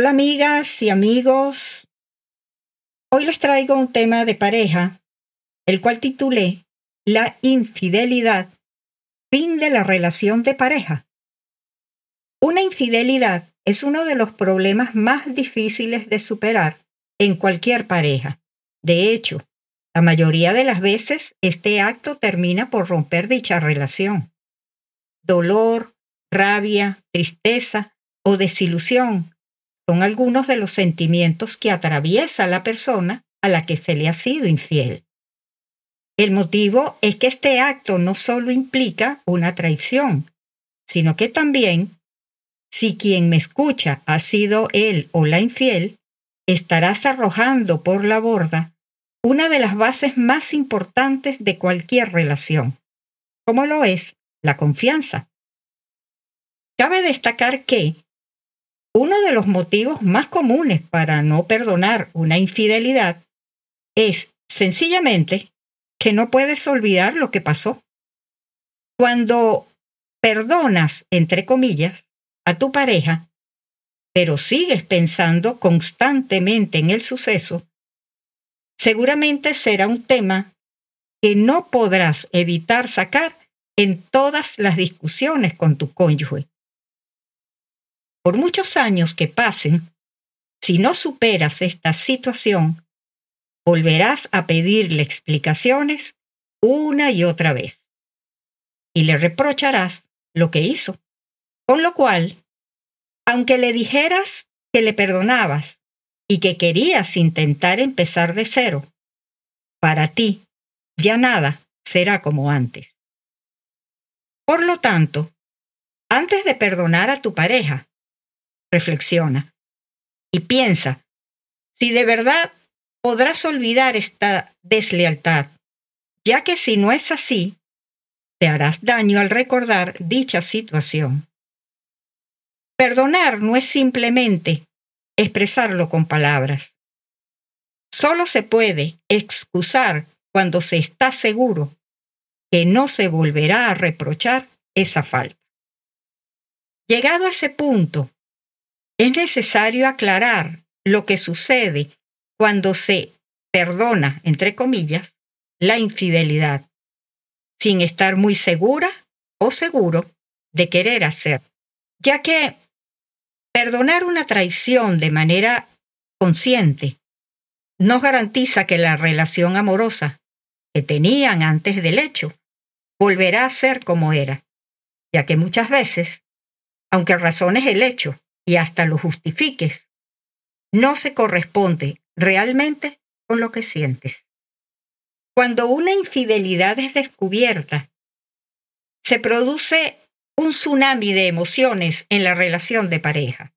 Hola amigas y amigos. Hoy les traigo un tema de pareja, el cual titulé La infidelidad, fin de la relación de pareja. Una infidelidad es uno de los problemas más difíciles de superar en cualquier pareja. De hecho, la mayoría de las veces este acto termina por romper dicha relación. Dolor, rabia, tristeza o desilusión son algunos de los sentimientos que atraviesa la persona a la que se le ha sido infiel. El motivo es que este acto no solo implica una traición, sino que también, si quien me escucha ha sido él o la infiel, estarás arrojando por la borda una de las bases más importantes de cualquier relación, como lo es la confianza. Cabe destacar que uno de los motivos más comunes para no perdonar una infidelidad es sencillamente que no puedes olvidar lo que pasó. Cuando perdonas, entre comillas, a tu pareja, pero sigues pensando constantemente en el suceso, seguramente será un tema que no podrás evitar sacar en todas las discusiones con tu cónyuge. Por muchos años que pasen, si no superas esta situación, volverás a pedirle explicaciones una y otra vez. Y le reprocharás lo que hizo. Con lo cual, aunque le dijeras que le perdonabas y que querías intentar empezar de cero, para ti ya nada será como antes. Por lo tanto, antes de perdonar a tu pareja, reflexiona y piensa si de verdad podrás olvidar esta deslealtad, ya que si no es así, te harás daño al recordar dicha situación. Perdonar no es simplemente expresarlo con palabras. Solo se puede excusar cuando se está seguro que no se volverá a reprochar esa falta. Llegado a ese punto, es necesario aclarar lo que sucede cuando se perdona, entre comillas, la infidelidad, sin estar muy segura o seguro de querer hacer, ya que perdonar una traición de manera consciente no garantiza que la relación amorosa que tenían antes del hecho volverá a ser como era, ya que muchas veces, aunque razones el hecho y hasta lo justifiques, no se corresponde realmente con lo que sientes. Cuando una infidelidad es descubierta, se produce un tsunami de emociones en la relación de pareja,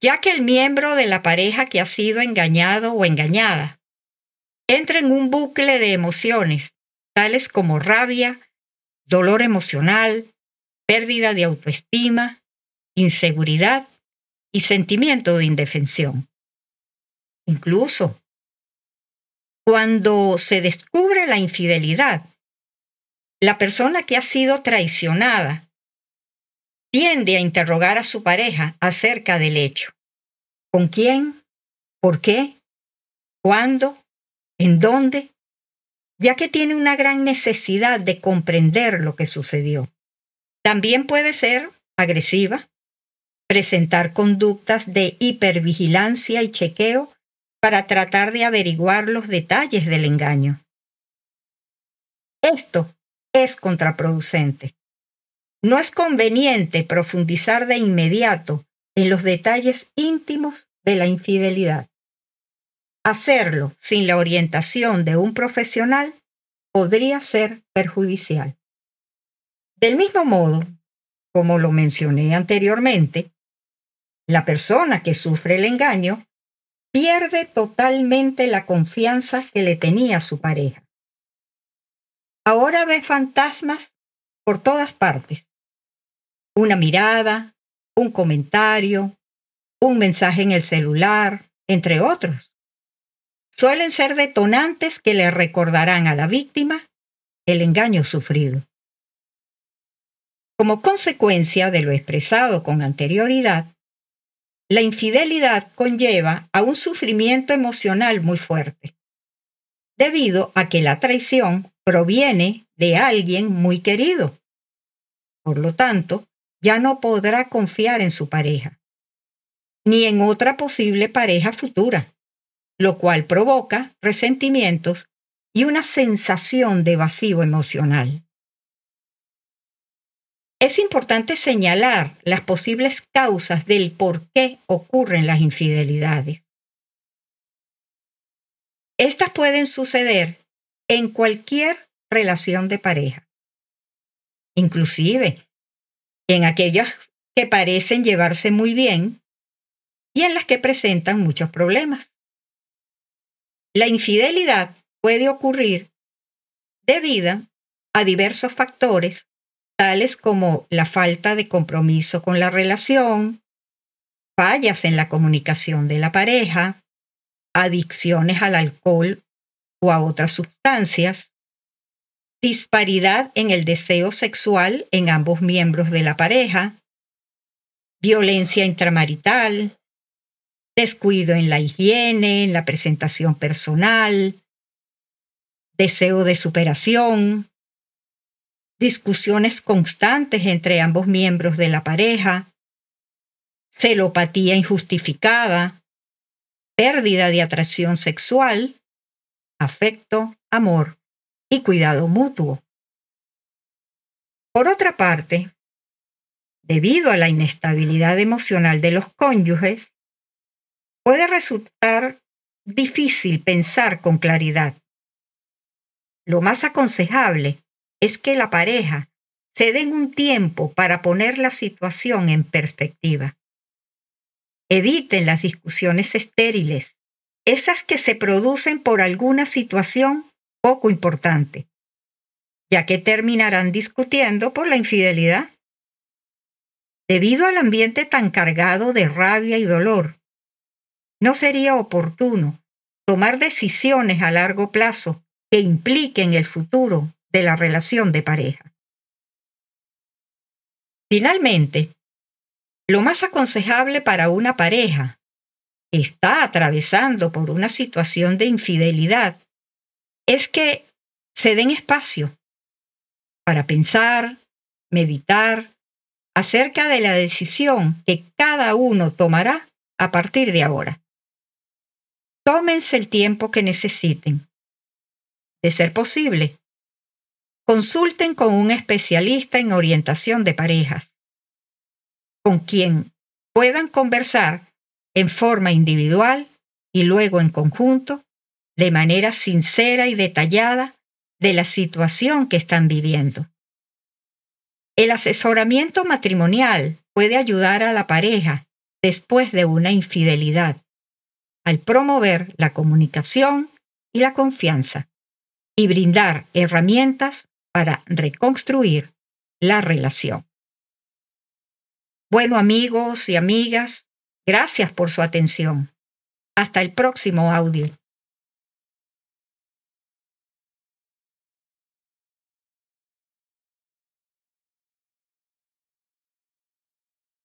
ya que el miembro de la pareja que ha sido engañado o engañada entra en un bucle de emociones, tales como rabia, dolor emocional, pérdida de autoestima, inseguridad y sentimiento de indefensión. Incluso, cuando se descubre la infidelidad, la persona que ha sido traicionada tiende a interrogar a su pareja acerca del hecho. ¿Con quién? ¿Por qué? ¿Cuándo? ¿En dónde? Ya que tiene una gran necesidad de comprender lo que sucedió. También puede ser agresiva, presentar conductas de hipervigilancia y chequeo para tratar de averiguar los detalles del engaño. Esto es contraproducente. No es conveniente profundizar de inmediato en los detalles íntimos de la infidelidad. Hacerlo sin la orientación de un profesional podría ser perjudicial. Del mismo modo, como lo mencioné anteriormente, la persona que sufre el engaño pierde totalmente la confianza que le tenía su pareja. Ahora ve fantasmas por todas partes. Una mirada, un comentario, un mensaje en el celular, entre otros. Suelen ser detonantes que le recordarán a la víctima el engaño sufrido. Como consecuencia de lo expresado con anterioridad, la infidelidad conlleva a un sufrimiento emocional muy fuerte, debido a que la traición proviene de alguien muy querido. Por lo tanto, ya no podrá confiar en su pareja, ni en otra posible pareja futura, lo cual provoca resentimientos y una sensación de vacío emocional. Es importante señalar las posibles causas del por qué ocurren las infidelidades. Estas pueden suceder en cualquier relación de pareja, inclusive en aquellas que parecen llevarse muy bien y en las que presentan muchos problemas. La infidelidad puede ocurrir debido a diversos factores tales como la falta de compromiso con la relación, fallas en la comunicación de la pareja, adicciones al alcohol o a otras sustancias, disparidad en el deseo sexual en ambos miembros de la pareja, violencia intramarital, descuido en la higiene, en la presentación personal, deseo de superación, discusiones constantes entre ambos miembros de la pareja, celopatía injustificada, pérdida de atracción sexual, afecto, amor y cuidado mutuo. Por otra parte, debido a la inestabilidad emocional de los cónyuges, puede resultar difícil pensar con claridad. Lo más aconsejable es que la pareja se den un tiempo para poner la situación en perspectiva. Eviten las discusiones estériles, esas que se producen por alguna situación poco importante, ya que terminarán discutiendo por la infidelidad. Debido al ambiente tan cargado de rabia y dolor, no sería oportuno tomar decisiones a largo plazo que impliquen el futuro de la relación de pareja. Finalmente, lo más aconsejable para una pareja que está atravesando por una situación de infidelidad es que se den espacio para pensar, meditar acerca de la decisión que cada uno tomará a partir de ahora. Tómense el tiempo que necesiten. De ser posible, consulten con un especialista en orientación de parejas, con quien puedan conversar en forma individual y luego en conjunto, de manera sincera y detallada, de la situación que están viviendo. El asesoramiento matrimonial puede ayudar a la pareja después de una infidelidad, al promover la comunicación y la confianza y brindar herramientas para reconstruir la relación. Bueno amigos y amigas, gracias por su atención. Hasta el próximo audio.